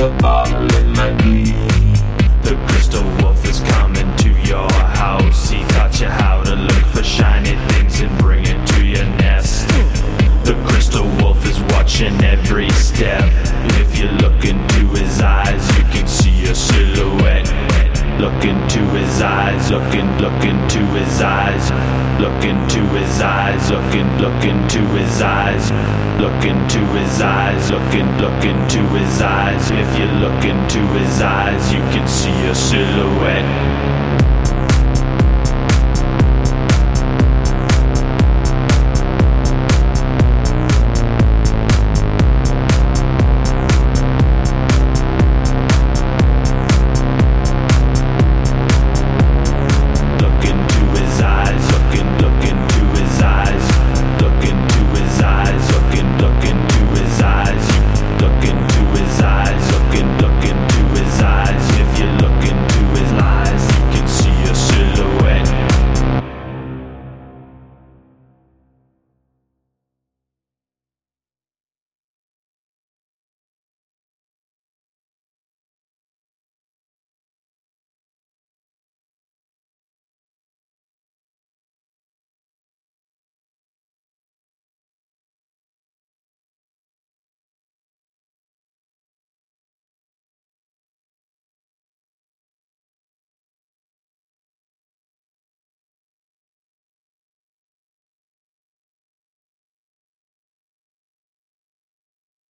back with Look into his eyes, looking, look into his eyes, look into his eyes, looking, look into his eyes, look into his eyes, looking, look into his eyes. If you look into his eyes, you can see a silhouette.